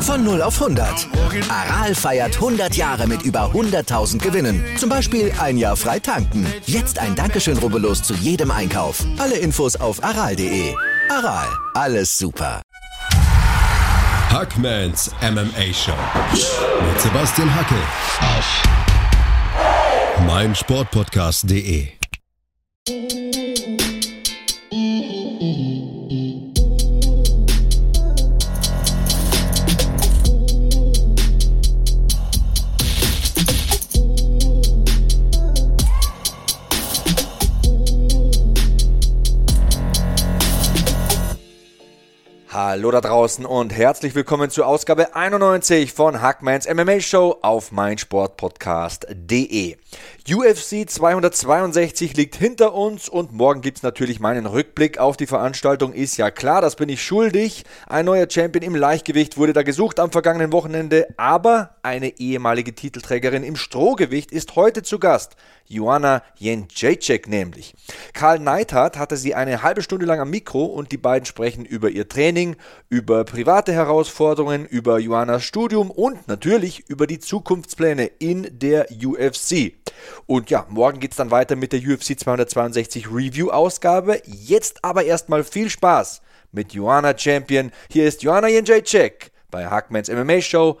Von 0 auf 100. Aral feiert 100 Jahre mit über 100.000 Gewinnen. Zum Beispiel ein Jahr frei tanken. Jetzt ein Dankeschön, rubbellos zu jedem Einkauf. Alle Infos auf aral.de. Aral, alles super. Hackmans MMA Show mit Sebastian Hackel auf meinsportpodcast.de. Mm-hmm. Hallo da draußen und herzlich willkommen zur Ausgabe 91 von Hackmans MMA Show auf meinsportpodcast.de. UFC 262 liegt hinter uns und morgen gibt es natürlich meinen Rückblick auf die Veranstaltung. Ist ja klar, das bin ich schuldig. Ein neuer Champion im Leichtgewicht wurde da gesucht am vergangenen Wochenende, aber eine ehemalige Titelträgerin im Strohgewicht ist heute zu Gast. Joanna Jędrzejczyk nämlich. Karl Neithardt hatte sie eine halbe Stunde lang am Mikro und die beiden sprechen über ihr Training, über private Herausforderungen, über Joannas Studium und natürlich über die Zukunftspläne in der UFC. Und ja, morgen geht es dann weiter mit der UFC 262 Review Ausgabe. Jetzt aber erstmal viel Spaß mit Joanna Champion. Hier ist Joanna Jędrzejczyk bei Hackmans MMA Show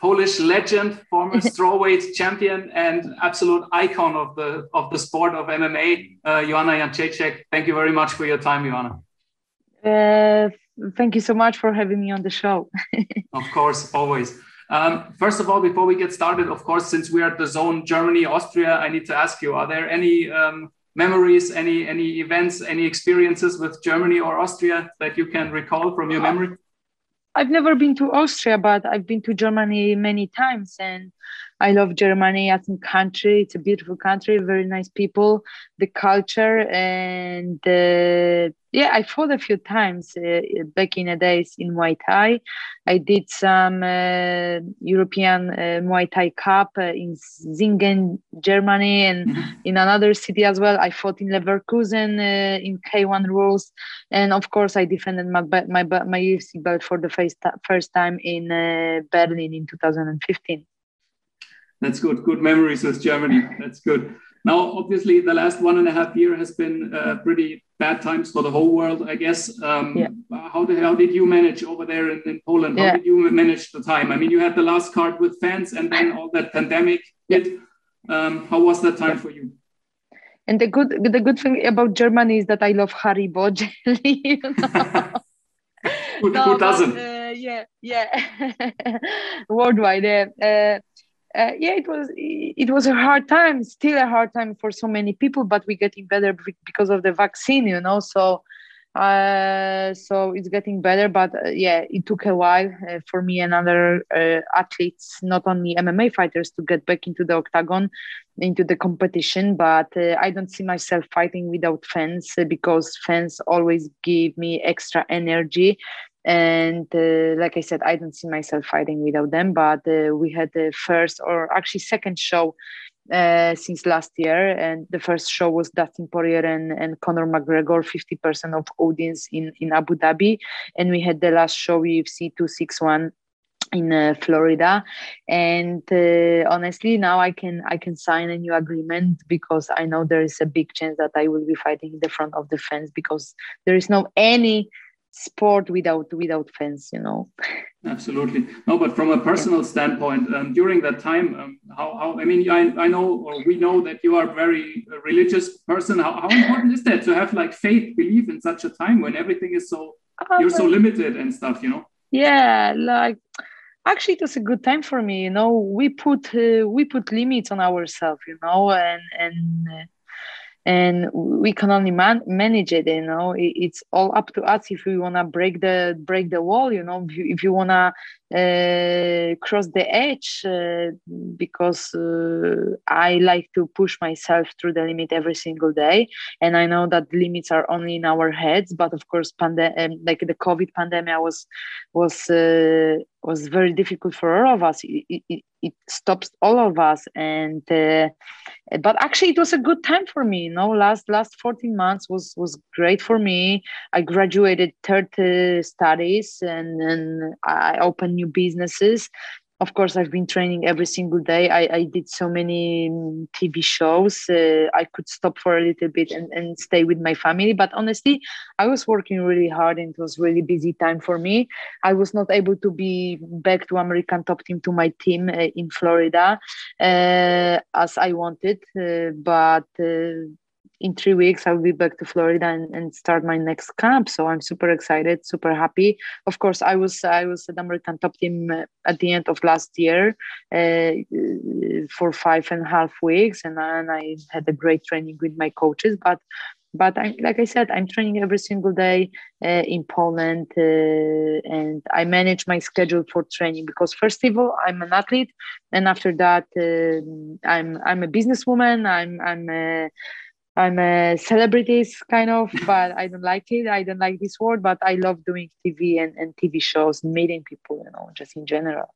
Polish legend, former strawweight champion, and absolute icon of the of the sport of MMA, uh, Joanna Jędrzejczyk. Thank you very much for your time, Joanna. Uh, thank you so much for having me on the show. of course, always. Um, first of all, before we get started, of course, since we are at the zone Germany, Austria, I need to ask you: Are there any um, memories, any any events, any experiences with Germany or Austria that you can recall from your memory? I've never been to Austria, but I've been to Germany many times, and I love Germany as a country. It's a beautiful country, very nice people, the culture, and uh, yeah, I fought a few times uh, back in the days in Muay Thai. I did some uh, European uh, Muay Thai Cup uh, in Singen, Germany, and mm-hmm. in another city as well. I fought in Leverkusen uh, in K1 rules, and of course, I defended my my my UFC belt for the first first time in Berlin in 2015. That's good. Good memories with Germany. That's good. Now, obviously, the last one and a half year has been uh, pretty bad times for the whole world, I guess. Um, yeah. How the hell did you manage over there in, in Poland? How yeah. did you manage the time? I mean, you had the last card with fans, and then all that pandemic hit. Yeah. Um, how was that time for you? And the good the good thing about Germany is that I love Haribo jelly. You know? who, no, who, doesn't? But, uh, yeah, yeah. Worldwide. Uh, uh, yeah, it was it was a hard time, still a hard time for so many people, but we're getting better because of the vaccine, you know. So, uh, so it's getting better, but uh, yeah, it took a while uh, for me and other uh, athletes, not only MMA fighters, to get back into the octagon, into the competition. But uh, I don't see myself fighting without fans because fans always give me extra energy and uh, like i said i don't see myself fighting without them but uh, we had the first or actually second show uh, since last year. And the first show was dustin poirier and, and conor mcgregor 50% of audience in, in abu dhabi. And we had the last show ufc 261 in uh, Florida, and uh, honestly, now I can I can sign a new agreement because I know there is a big chance that I will be fighting in the front of the fence because there is no any sport without without fans you know? Absolutely. No but from a personal standpoint um, during that time um, how, how i mean I, I know or we know that you are a very religious person. How, how important is that to have like faith belief in such a time when everything is so uh, you're so limited and stuff you know? Yeah like actually it was a good time for me you know? We put uh, we put limits on ourselves you know? And and uh, and we can only man- manage it you know. It, it's all up to us if we want to break the break the wall you know. If you, if you want to uh, cross the edge uh, because uh, i like to push myself through the limit every single day. And i know that limits are only in our heads but of course pandemic um, like the covid pandemic was was uh, was very difficult for all of us. It, it, it stops all of us. And uh, but actually it was a good time for me you know. Last last 14 months was was great for me. I graduated third studies and and i opened new businesses. Of course i've been training every single day. I, I did so many mm, tv shows uh, i could stop for a little bit and, and stay with my family. But honestly i was working really hard and it was really busy time for me. I was not able to be back to american top team to my team uh, in florida uh, as i wanted uh, but uh, in three weeks I'll be back to Florida and, and start my next camp. So I'm super excited, super happy. Of course, I was I was at American top team uh, at the end of last year uh, for five and a half weeks, and, and I had a great training with my coaches. But but I, like I said, I'm training every single day uh, in Poland, uh, and I manage my schedule for training because first of all, I'm an athlete, and after that, uh, I'm I'm a businesswoman. I'm I'm a, I'm a celebrities kind of, but I don't like it. I don't like this word, but I love doing TV and, and TV shows, meeting people, you know, just in general.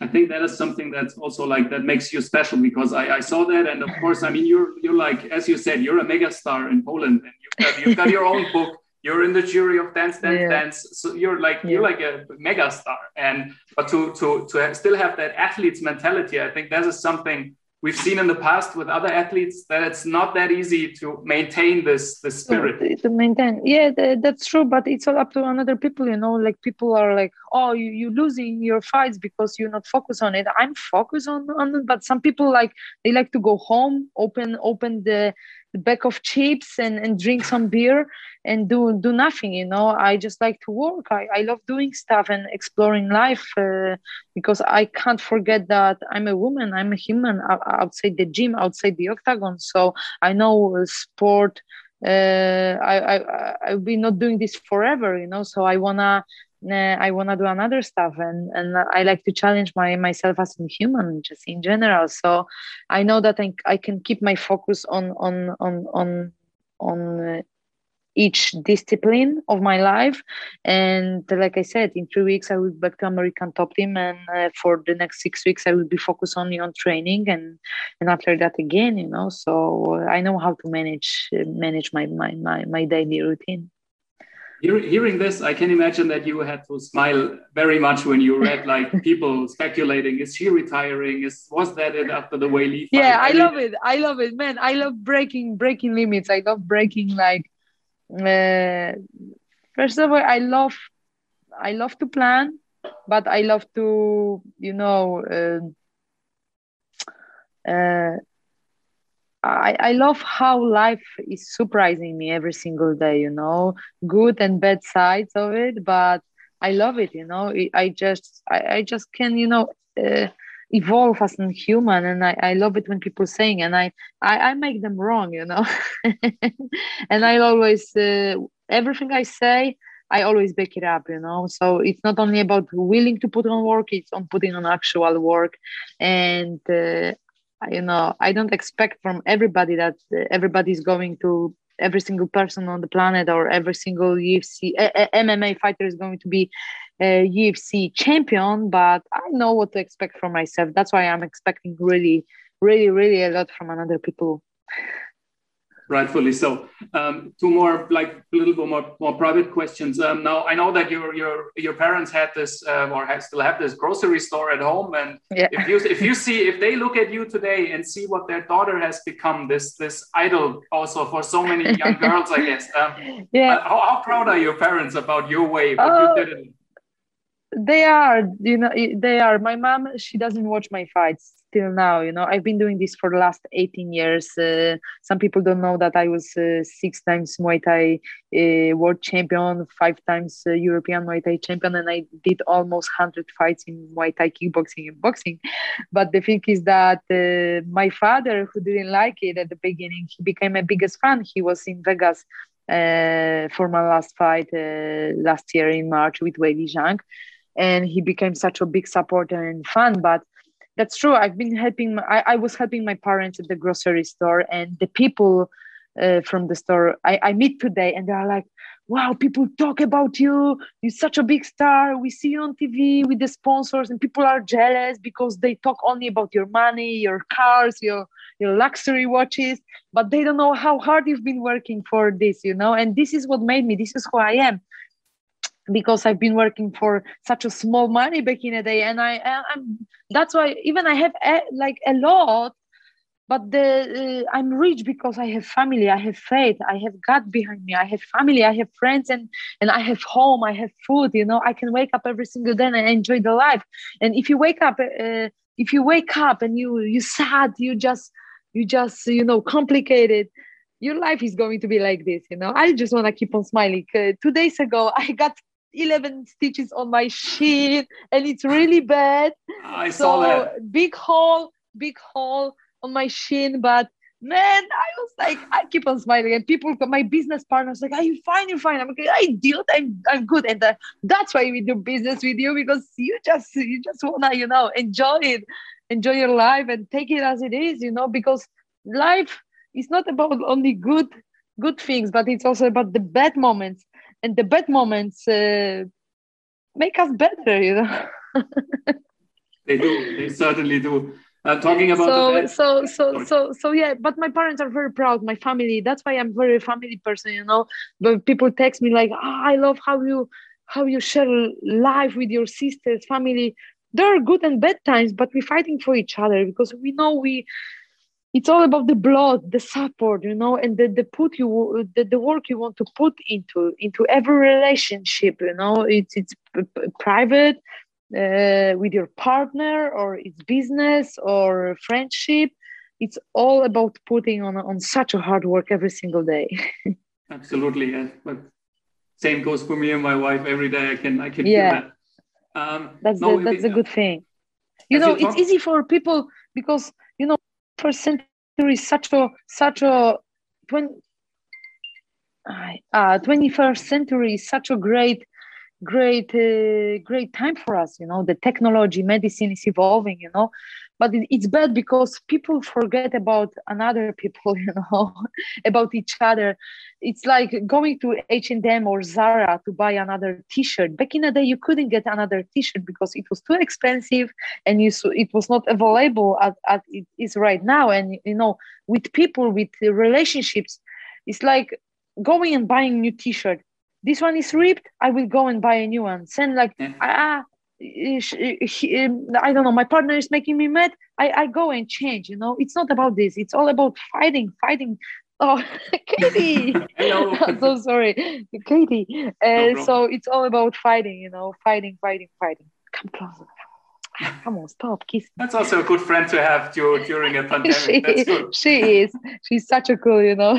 I think that is something that's also like that makes you special because I, I saw that and of course I mean you're you're like as you said you're a mega star in Poland and you've got, you've got your own book you're in the jury of dance dance yeah. dance so you're like yeah. you're like a mega star and but to to to still have that athlete's mentality I think that is something we've seen in the past with other athletes that it's not that easy to maintain this this spirit. to maintain. Yeah that's true but it's all up to another people you know like people are like oh you, you're losing your fights because you're not focused on it. I'm focused on on it but some people like they like to go home open open the bag of chips and, and drink some beer and do do nothing you know? I just like to work. I, I love doing stuff and exploring life uh, because i can't forget that i'm a woman i'm a human outside the gym outside the octagon. So i know sport uh, I, I I'll be not doing this forever, you know. So I wanna I want to do another stuff and and I like to challenge my myself as a human just in general. So I know that I, I can keep my focus on on on on on uh, each discipline of my life. And like I said in three weeks I will be back to American top team and uh, for the next six weeks I will be focused only on training and and after that again you know. So I know how to manage uh, manage my my my, my daily routine hearing this, I can imagine that you had to smile very much when you read like people speculating: is she retiring? Is was that it after the Weili? Yeah, I, I love it. I love it, man. I love breaking breaking limits. I love breaking like. Uh, first of all, I love I love to plan, but I love to you know. Uh, uh, I, I love how life is surprising me every single day, you know, good and bad sides of it, but I love it, you know. I just I, I just can, you know, uh, evolve as a human and I, I love it when people saying and I, I, I make them wrong, you know. and I always uh, everything I say I always back it up, you know. So it's not only about willing to put on work; it's on putting on actual work. And uh, you know i don't expect from everybody that uh, everybody's going to every single person on the planet or every single ufc mma fighter is going to be a ufc champion but i know what to expect from myself. That's why i'm expecting really really really a lot from another people rightfully so. Um, two more, like a little bit more, more private questions. Um, now, I know that your your your parents had this um, or have, still have this grocery store at home, and yeah. if you if you see if they look at you today and see what their daughter has become, this this idol also for so many young girls, I guess. Um, yeah. How, how, proud are your parents about your way? What you oh, did? They are, you know, they are. My mom, she doesn't watch my fights till now you know i've been doing this for the last 18 years. Uh, some people don't know that i was uh, six times muay thai uh, world champion five times uh, european muay thai champion and i did almost 100 fights in muay thai kickboxing and boxing. But the thing is that uh, my father who didn't like it at the beginning he became my biggest fan. He was in vegas uh, for my last fight last year in march with Weili Zhang. And he became such a big supporter and fan but that's true. I've been helping I, I, was helping my parents at the grocery store and the people uh, from the store I, I meet today and they're like wow people talk about you. You're such a big star. We see you on tv with the sponsors and people are jealous because they talk only about your money your cars your your luxury watches but they don't know how hard you've been working for this you know? And this is what made me. This is who i am because I've been working for such a small money back in the day, and I I'm that's why even I have a, like a lot, but the uh, I'm rich because I have family, I have faith, I have God behind me, I have family, I have friends, and and I have home, I have food. You know, I can wake up every single day and enjoy the life. And if you wake up, uh, if you wake up and you you sad, you just you just you know complicated your life is going to be like this you know i just want to keep on smiling uh, two days ago i got 11 stitches on my shin and it's really bad. I so saw that. Big hole, big hole on my shin, but man, I was like, I keep on smiling, and people, my business partners, like, "Are you fine? You're fine?" I'm like, "I deal, I'm, I'm good," and uh, that's why we do business with you because you just, you just wanna, you know, enjoy it, enjoy your life, and take it as it is, you know, because life is not about only good, good things, but it's also about the bad moments and the bad moments uh, make us better you know? They do. They certainly do. Uh, talking about so so so so so yeah but my parents are very proud my family. That's why i'm very family person you know? But people text me like oh, i love how you how you share life with your sisters family. There are good and bad times but we're fighting for each other because we know we it's all about the blood the support you know and the, the put you the, the work you want to put into into every relationship you know. It's it's private uh, with your partner or it's business or friendship. It's all about putting on on such a hard work every single day. Absolutely yeah. but same goes for me and my wife every day. I can i can yeah. that. Um, that's no, the, that's a good thing. You know it's easy for people because first century such a such a 20, uh, 21st century is such a great great uh, great time for us you know the technology medicine is evolving you know but it's bad because people forget about another people you know about each other. It's like going to h&m or zara to buy another t-shirt. Back in the day you couldn't get another t-shirt because it was too expensive and you it was not available as, as it is right now. And you know with people with relationships it's like going and buying new t-shirt. This one is ripped i will go and buy a new one. Send like ah um, I don't know, my partner is making me mad. I, I go and change, you know. It's not about this. It's all about fighting, fighting. Oh, Katie. I'm so sorry, Katie. Uh, no so it's all about fighting, you know, fighting, fighting, fighting. Come closer. Come on, stop, kiss. That's also a good friend to have during a pandemic. she, That's good. she is. She's such a cool, you know.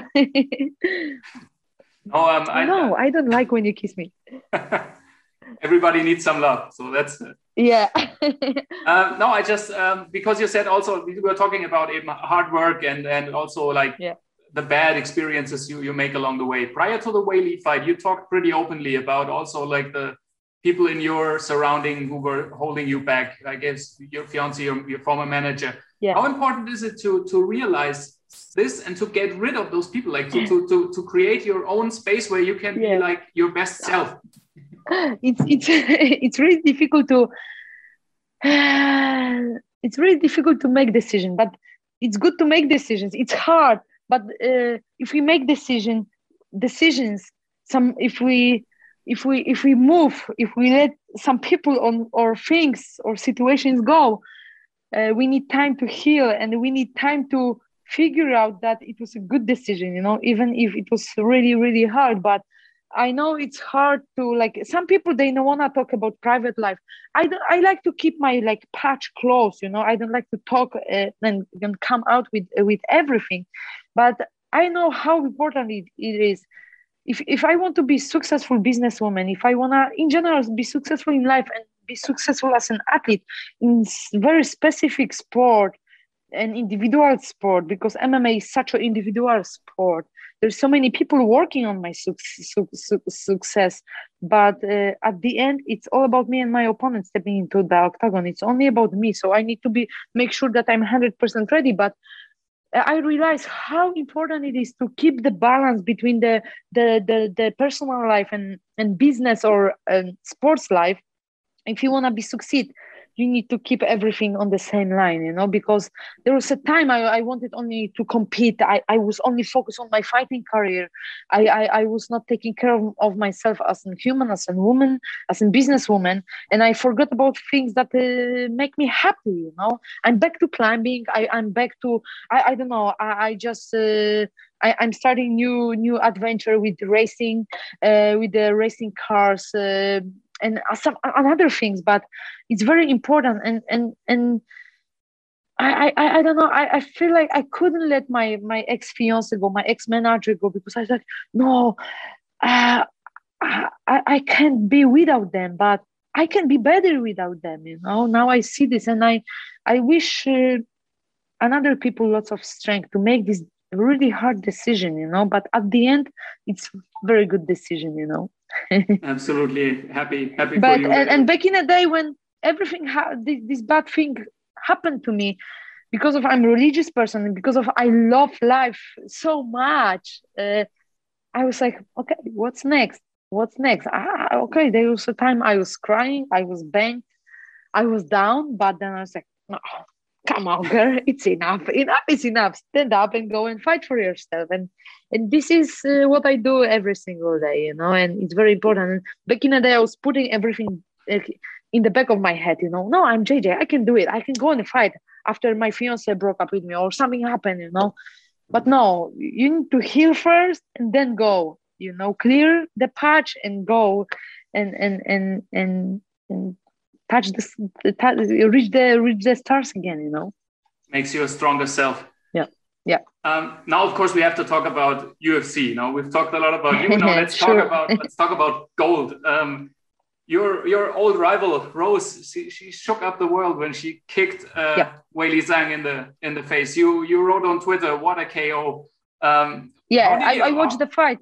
Oh, um, I, no, I don't like when you kiss me. Everybody needs some love so that's yeah um, no i just um, because you said also we were talking about hard work and and also like yeah. the bad experiences you you make along the way prior to the Weili fight you talked pretty openly about also like the people in your surrounding who were holding you back i guess your fiance your, your former manager yeah. how important is it to to realize this and to get rid of those people like to to to, to create your own space where you can yeah. be like your best self it's it's it's really difficult to it's really difficult to make decision but it's good to make decisions. It's hard but uh, if we make decision decisions some if we if we if we move if we let some people on or things or situations go uh, we need time to heal and we need time to figure out that it was a good decision you know even if it was really really hard but I know it's hard to like some people they don't want to talk about private life. I don't, I like to keep my like patch close, you know. I don't like to talk uh, and, and come out with uh, with everything, but I know how important it, it is. If if I want to be successful businesswoman, if I wanna in general be successful in life and be successful as an athlete in very specific sport, an individual sport because MMA is such an individual sport. There's so many people working on my su- su- su- success, but uh, at the end, it's all about me and my opponent stepping into the octagon. It's only about me, so I need to be make sure that I'm hundred percent ready. But I realize how important it is to keep the balance between the the the, the personal life and and business or um, sports life if you want to be succeed you need to keep everything on the same line you know because there was a time i, I wanted only to compete. I, I was only focused on my fighting career. I i, I was not taking care of, of myself as a human as a woman as a businesswoman. And i forgot about things that uh, make me happy you know. I'm back to climbing. I, i'm back to i, I don't know. I, I just uh, I, am starting new new adventure with racing, uh, with the racing cars, uh, and some other things but it's very important and and and I, I, I don't know. I, I feel like I couldn't let my, my ex fiance go, my ex manager go, because I was like, no, uh, I, I can't be without them, but I can be better without them. You know, now I see this and I, I wish uh, another people lots of strength to make this really hard decision, you know, but at the end, it's very good decision, you know. Absolutely happy, happy but, for you. And, and back in the day when everything, ha- this, this bad thing happened to me, because of I'm a religious person and because of I love life so much, uh, I was like, okay, what's next? What's next? Ah, okay, there was a time I was crying, I was bent, I was down, but then I was like, no, come on girl it's enough. Enough is enough. Stand up and go and fight for yourself. And and this is uh, what i do every single day you know and it's very important. Back in the day i was putting everything in the back of my head you know. No i'm jj i can do it. I can go and fight after my fiance broke up with me or something happened you know. But no you need to heal first and then go you know. Clear the patch and go and and and and, and touch the, the reach the reach the stars again you know makes you a stronger self yeah yeah um, now of course we have to talk about ufc now we've talked a lot about you now let's sure. talk about let's talk about gold um, your your old rival Rose, she, she, shook up the world when she kicked uh, yeah. Weili Zhang in the in the face. You you wrote on Twitter, "What a KO!" Um, yeah, I, I watched the fight.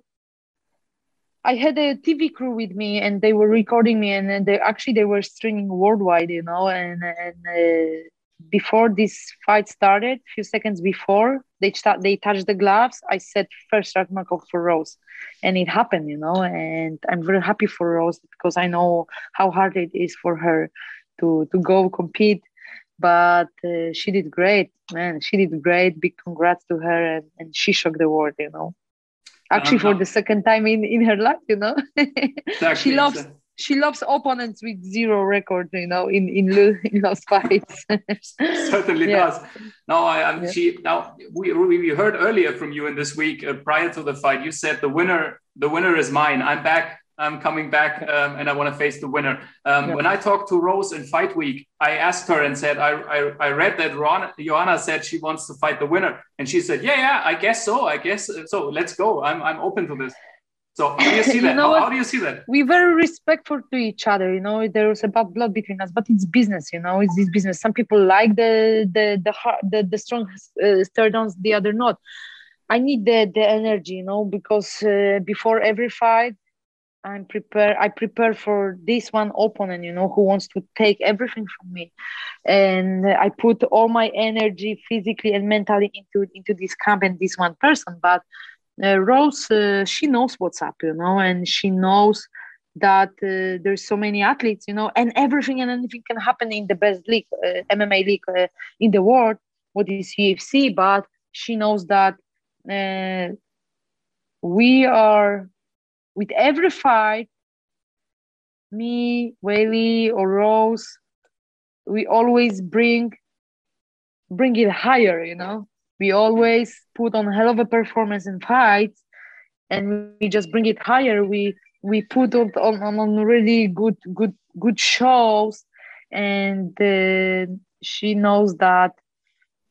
I had a TV crew with me, and they were recording me, and, and they actually they were streaming worldwide, you know. And and uh, before this fight started, a few seconds before they start, they touched the gloves. I said first knockout for Rose, and it happened, you know. And I'm very happy for Rose because I know how hard it is for her to to go compete. But uh, she did great, man. She did great. Big congrats to her, and, and she shocked the world, you know actually for the second time in in her life you know exactly. she loves she loves opponents with zero record you know in in, in those fights certainly yeah. does no i am yeah. she now we, we heard earlier from you in this week uh, prior to the fight you said the winner the winner is mine i'm back I'm coming back um, and I want to face the winner. Um, yeah. When I talked to Rose in Fight Week, I asked her and said, I, I, I read that Ron, Joanna said she wants to fight the winner. And she said, Yeah, yeah, I guess so. I guess so. Let's go. I'm, I'm open to this. So how do you see that? you know how, how, do you see that? We're very respectful to each other. You know, there's a bad blood between us, but it's business. You know, it's this business. Some people like the the the hard, the, the strong uh, stare downs, the other not. I need the the energy, you know, because uh, before every fight, I'm prepared. I prepare for this one opponent, you know, who wants to take everything from me, and I put all my energy, physically and mentally, into into this camp and this one person. But uh, Rose, uh, she knows what's up, you know, and she knows that uh, there's so many athletes, you know, and everything and anything can happen in the best league, uh, MMA league uh, in the world, what is UFC. But she knows that uh, we are with every fight, me, Weili, or Rose, we always bring bring it higher, you know. We always put on hell of a performance in fights, and we just bring it higher. We we put on on, on really good good good shows, and uh, she knows that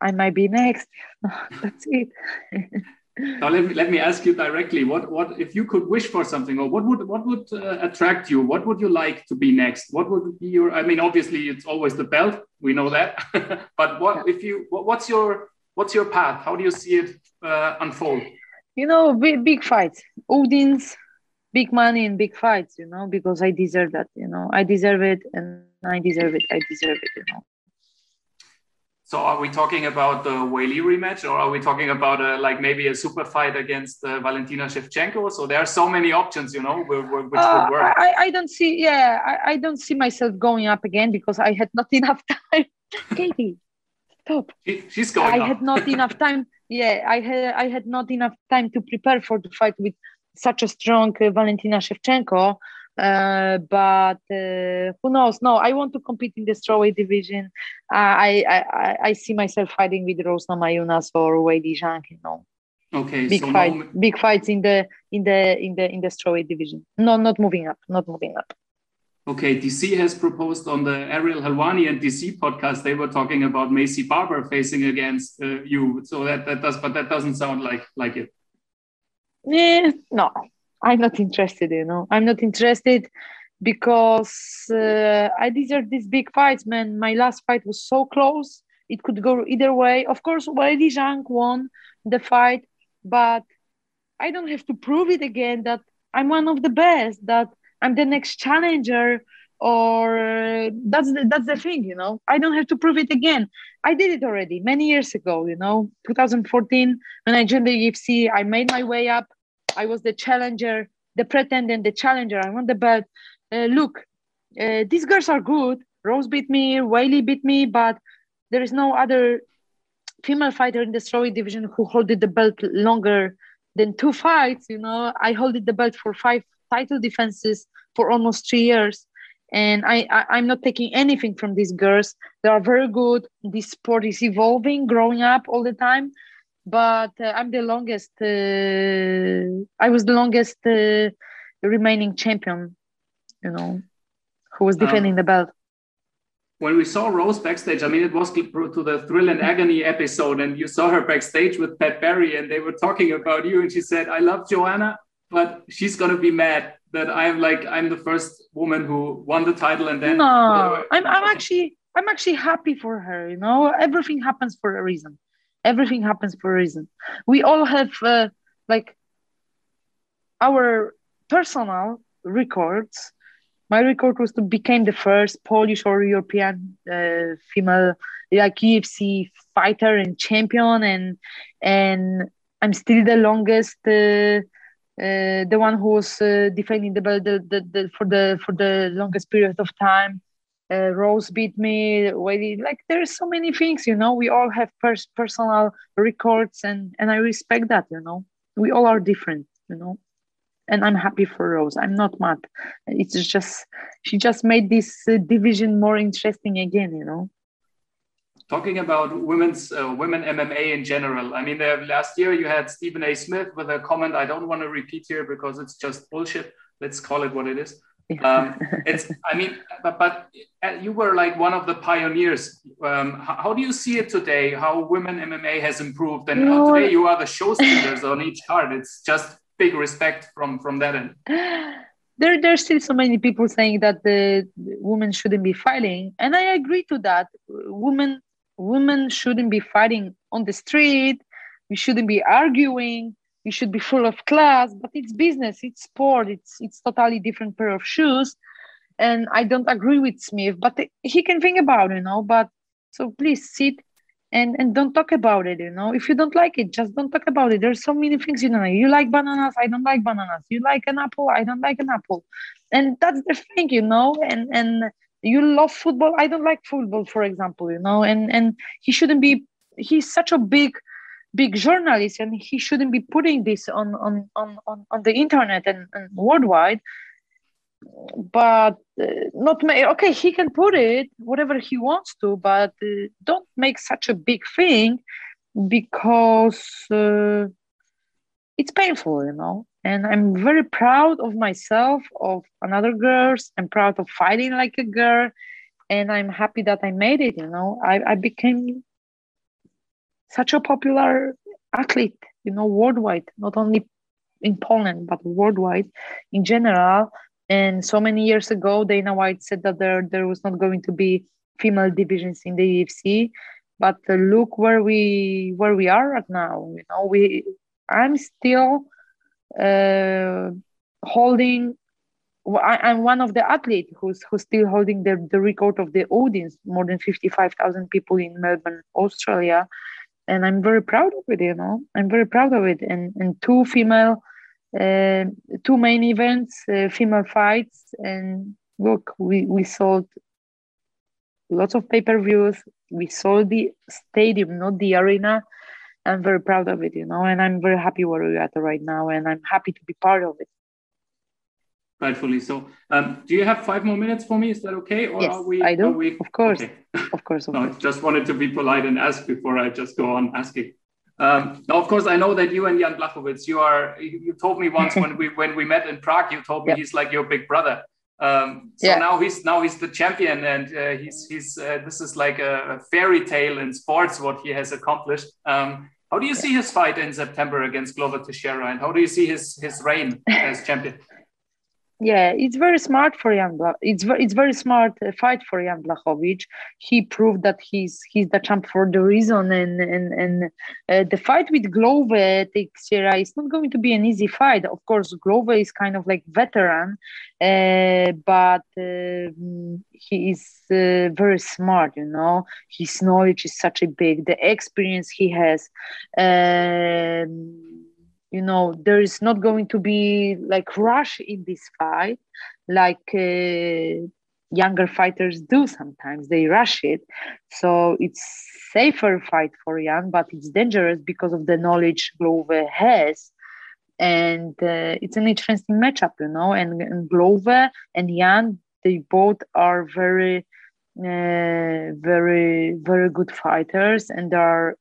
I might be next. That's it. now let me let me ask you directly. What what if you could wish for something, or what would what would uh, attract you? What would you like to be next? What would be your? I mean, obviously it's always the belt. We know that. but what if you? What, what's your what's your path? How do you see it uh, unfold? You know, big, big fights, Odin's, big money and big fights. You know, because I deserve that. You know, I deserve it, and I deserve it. I deserve it. You know. So are we talking about the Weili rematch, or are we talking about a, like maybe a super fight against uh, Valentina Shevchenko? So there are so many options, you know, which uh, would work. I, I don't see, yeah, I, I, don't see myself going up again because I had not enough time. Katie, stop. She, she's going. I up. had not enough time. Yeah, I had I had not enough time to prepare for the fight with such a strong uh, Valentina Shevchenko. Uh, but uh, who knows? No, I want to compete in the strawweight division. Uh, I, I I see myself fighting with Rose Namajunas or Weili Zhang. You know. Okay. Big so fight, no... big fights in the in the in the in the strawweight division. No, not moving up. Not moving up. Okay, DC has proposed on the Ariel Helwani and DC podcast. They were talking about Maycee Barber facing against uh, you. So that that does, but that doesn't sound like like it. Yeah, no, I'm not interested, you know. I'm not interested because uh, I deserve these big fights, man. My last fight was so close. It could go either way. Of course, Weili Zhang won the fight, but I don't have to prove it again that I'm one of the best, that I'm the next challenger, or that's the, that's the thing, you know. I don't have to prove it again. I did it already many years ago, you know, 2014 when I joined the UFC. I made my way up. I was the challenger, the pretendant, the challenger. I won the belt. Uh, look, uh, these girls are good. Rose beat me, Weili beat me, but there is no other female fighter in the strawweight division who holded the belt longer than two fights. You know, I holded the belt for five title defenses for almost three years. And I, I, am not taking anything from these girls. They are very good. This sport is evolving, growing up all the time but uh, I'm the longest. Uh, I was the longest uh, remaining champion. You know, who was defending um, the belt. When we saw Rose backstage, I mean, it was to the Thrill and Agony episode, and you saw her backstage with Pat Barry, and they were talking about you, and she said, "I love Joanna, but she's gonna be mad that I'm like I'm the first woman who won the title, and then." No, I'm, I'm actually I'm actually happy for her. You know, everything happens for a reason everything happens for a reason. We all have uh, like our personal records. My record was to become the first polish or european uh, female like ufc fighter and champion and and i'm still the longest uh, uh, the one who was uh, defending the belt the, the, the, for the for the longest period of time uh, Rose beat me. Like there's so many things, you know. We all have pers- personal records, and and I respect that, you know. We all are different, you know. And I'm happy for Rose. I'm not mad. It's just she just made this uh, division more interesting again, you know. Talking about women's uh, women MMA in general, I mean, last year you had Stephen A. Smith with a comment I don't want to repeat here because it's just bullshit. Let's call it what it is um, it's i mean but, but, uh, you were like one of the pioneers. Um, how, how, do you see it today? How women mma has improved and uh, today you are the show stealers on each card? It's just big respect from from that end. There there's still so many people saying that the women shouldn't be fighting and i agree to that. Women women shouldn't be fighting on the street. We shouldn't be arguing you should be full of class but it's business it's sport it's it's totally different pair of shoes. And i don't agree with smith but he can think about you know but so please sit and and don't talk about it you know. If you don't like it just don't talk about it. There's so many things you know you like bananas i don't like bananas. You like an apple i don't like an apple. And that's the thing you know and and you love football i don't like football for example you know and and he shouldn't be he's such a big big journalist and he shouldn't be putting this on on on on, on the internet and, and worldwide but uh, not make okay he can put it whatever he wants to but uh, don't make such a big thing because uh, it's painful you know and I'm very proud of myself, of another girls. I'm proud of fighting like a girl, and I'm happy that I made it. You know, I, I became such a popular athlete, you know, worldwide, not only in Poland but worldwide in general. And so many years ago, Dana White said that there there was not going to be female divisions in the UFC, but uh, look where we where we are right now. You know, we I'm still uh, holding. I, am one of the athletes who's who's still holding the, the record of the audience, more than fifty five thousand people in Melbourne, Australia, and I'm very proud of it. You know, I'm very proud of it. And and two female, uh, two main events, uh, female fights, and look, we we sold lots of pay per views. We sold the stadium, not the arena. I'm very proud of it, you know, and I'm very happy where we're at right now, and I'm happy to be part of it. Rightfully so. Um, do you have five more minutes for me? Is that okay? Or yes, we, I do. We... Of course. Okay. Of course. Of no, course. just wanted to be polite and ask before I just go on asking. Um, now, of course, I know that you and Jan Blachowicz, you are. You told me once when we when we met in Prague, you told me yep. he's like your big brother. Um, so yeah. now he's now he's the champion, and uh, he's he's uh, this is like a, fairy tale in sports what he has accomplished. Um, how do you see his fight in September against Glover Teixeira, and how do you see his his reign as champion? Yeah, it's very smart for Jan. Bla- it's it's very smart uh, fight for Jan Blachowicz. He proved that he's he's the champ for the reason, and and and uh, the fight with Glover Teixeira is not going to be an easy fight. Of course, Glover is kind of like veteran, uh, but uh, he is uh, very smart. You know, his knowledge is such a big, the experience he has. Um, you know there is not going to be like rush in this fight like uh, younger fighters do sometimes. They rush it. So it's safer fight for Jan but it's dangerous because of the knowledge Glover has. And uh, it's an interesting matchup you know and, and Glover and Jan they both are very uh, very very good fighters and there are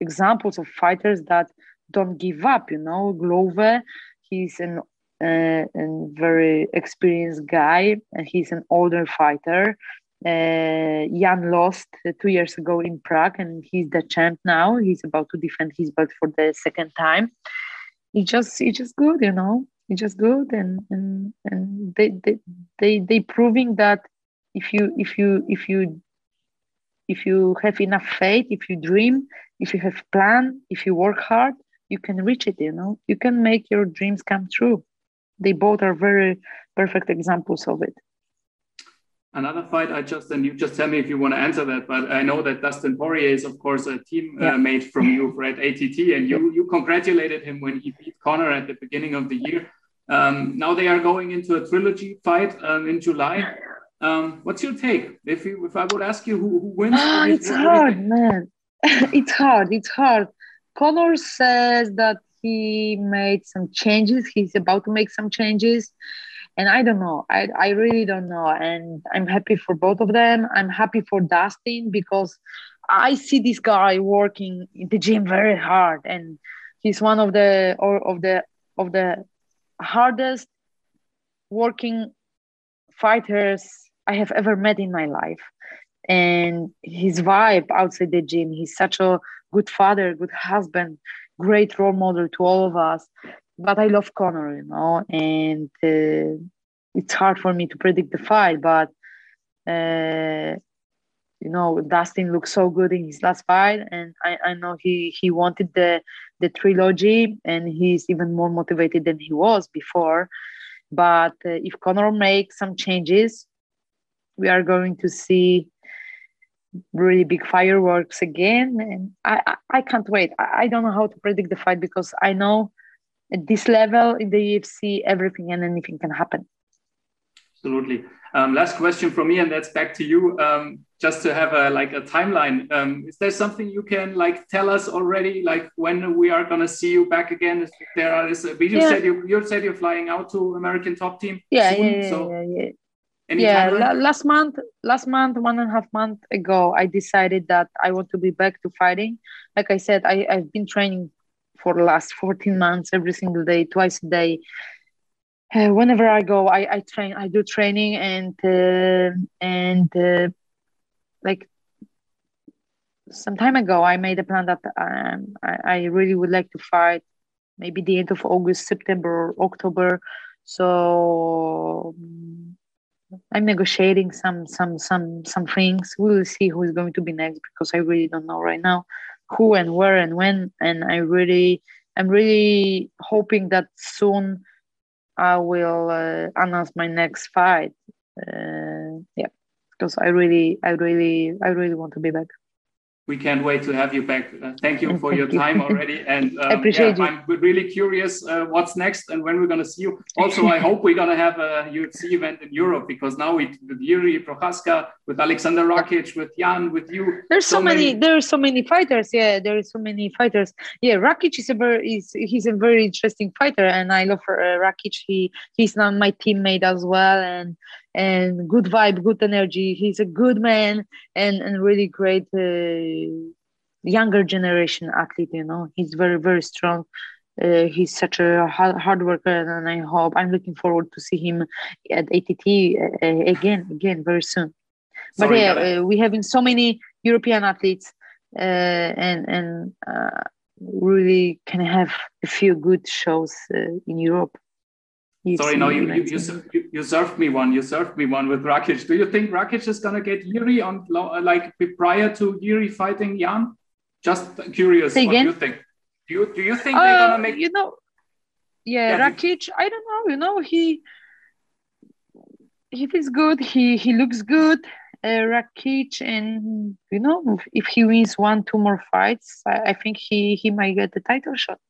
examples of fighters that don't give up. You know, Glover, he's an uh, a very experienced guy, and he's an older fighter. Uh, Jan lost two years ago in Prague, and he's the champ now. He's about to defend his belt for the second time. He just, he just good, you know. He just good, and and and they they they they proving that if you if you if you if you have enough faith, if you dream, if you have plan, if you work hard, you can reach it you know? You can make your dreams come true. They both are very perfect examples of it. Another fight i just and you just tell me if you want to answer that but i know that dustin poirier is of course a teammate uh, yeah. from you for at att and you you congratulated him when he beat conor at the beginning of the year. Um, now they are going into a trilogy fight um, in july. Um, what's your take? If you if i would ask you who, who wins oh, it's hard man. It's hard it's hard Conor says that he made some changes. He's about to make some changes. And I don't know. I, I really don't know. And I'm happy for both of them. I'm happy for Dustin because I see this guy working in the gym very hard. And he's one of the or of the of the hardest working fighters I have ever met in my life. And his vibe outside the gym, he's such a good father, good husband, great role model to all of us. But I love Conor, you know, and uh, it's hard for me to predict the fight. But uh, you know, Dustin looked so good in his last fight, and I, I know he he wanted the the trilogy, and he's even more motivated than he was before. But uh, if Conor makes some changes, we are going to see really big fireworks again and i i, I can't wait. I, I, don't know how to predict the fight because i know at this level in the ufc everything and anything can happen. Absolutely. Um, last question from me and that's back to you. Um, just to have a like a timeline um, is there something you can like tell us already like when we are going to see you back again? There are is, you yeah. said you, you said you're flying out to american top team yeah soon, yeah, so yeah, yeah, any yeah, last month, last month, one and a half month ago, I decided that I want to be back to fighting. Like I said, I, I've been training for the last 14 months, every single day, twice a day. Uh, whenever I go, I, I train, I do training and, uh, and uh, like some time ago, I made a plan that um, I, I really would like to fight maybe the end of August, September, or October. So I'm negotiating some some some some things. We will see who is going to be next because I really don't know right now who and where and when. And I really I'm really hoping that soon I will uh, announce my next fight. Uh, yeah, because I really I really I really want to be back we can't wait to have you back. Uh, thank you for your time already. And um, appreciate yeah, I'm really curious uh, what's next and when we're going to see you. Also, I hope we're going to have a UFC event in Europe because now we, with Jiri Prochazka, with Alexander Rakic, with Jan, with you. There's so, so many, many, There are so many fighters. Yeah, there are so many fighters. Yeah, Rakic is a very is he's a very interesting fighter, and I love uh, Rakic. He he's now my teammate as well, and and good vibe, good energy. He's a good man and and really great uh, younger generation athlete. You know, he's very very strong. Uh, he's such a hard, hard, worker, and I hope I'm looking forward to see him at ATT uh, again, again very soon. But Sorry, yeah, uh, we having so many European athletes, uh, and and uh, really can have a few good shows in Europe. Sorry, no, you, you, you, you, served me one. You served me one with Rakic. Do you think Rakic is going to get Jiri on like prior to Jiri fighting Jan? Just curious, Say what again? do you think? Do you, do you think uh, they're going to make. You know, yeah, yeah Rakic, I don't know. You know, he he feels good. He he looks good. Uh, Rakic, and you know, if he wins one, two more fights, I, I think he he might get the title shot.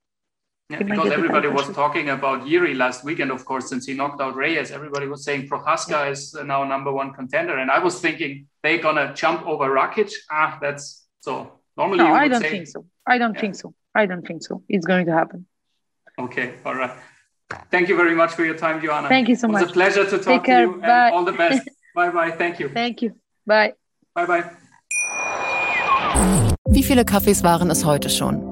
Yeah, because everybody was talking about Yuri last weekend, of course, since he knocked out Reyes. Everybody was saying Prochazka yeah. is now number one contender. And I was thinking they're going to jump over Rakic. Ah, that's so normally. No, I don't say, think so. I don't yeah. think so. I don't think so. It's going to happen. Okay. All right. Thank you very much for your time, Joanna. Thank you so much. It was a pleasure to talk Take care. you. Bye. all the best. bye bye. Thank you. Thank you. Bye. Bye bye. Wie viele Kaffees waren es heute schon?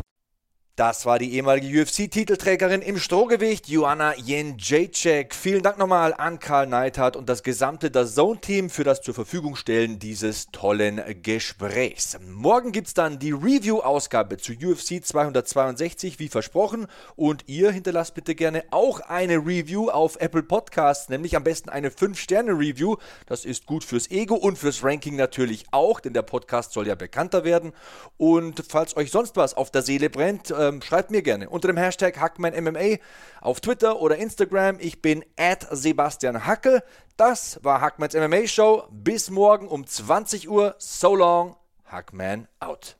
Das war die ehemalige UFC-Titelträgerin im Strohgewicht, Joanna Jędrzejczyk. Vielen Dank nochmal an Karl Neithardt und das gesamte DAZN-Team für das zur Verfügung stellen dieses tollen Gesprächs. Morgen gibt es dann die Review-Ausgabe zu UFC 262, wie versprochen. Und ihr hinterlasst bitte gerne auch eine Review auf Apple Podcasts, nämlich am besten eine 5-Sterne-Review. Das ist gut fürs Ego und fürs Ranking natürlich auch, denn der Podcast soll ja bekannter werden. Und falls euch sonst was auf der Seele brennt, ähm, schreibt mir gerne unter dem Hashtag HackmanMMA auf Twitter oder Instagram. Ich bin at Sebastian Hackel. Das war Hackmans MMA Show. Bis morgen um 20 Uhr. So long. Hackman out.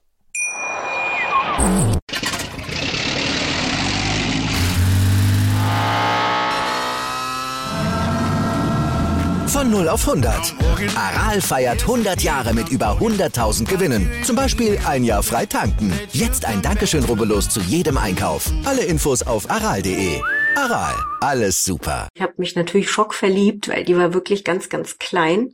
Von 0 auf 100. Aral feiert 100 Jahre mit über 100.000 Gewinnen. Zum Beispiel ein Jahr frei tanken. Jetzt ein Dankeschön, rubbellos zu jedem Einkauf. Alle Infos auf aral.de. Aral, alles super. Ich habe mich natürlich schockverliebt, weil die war wirklich ganz, ganz klein.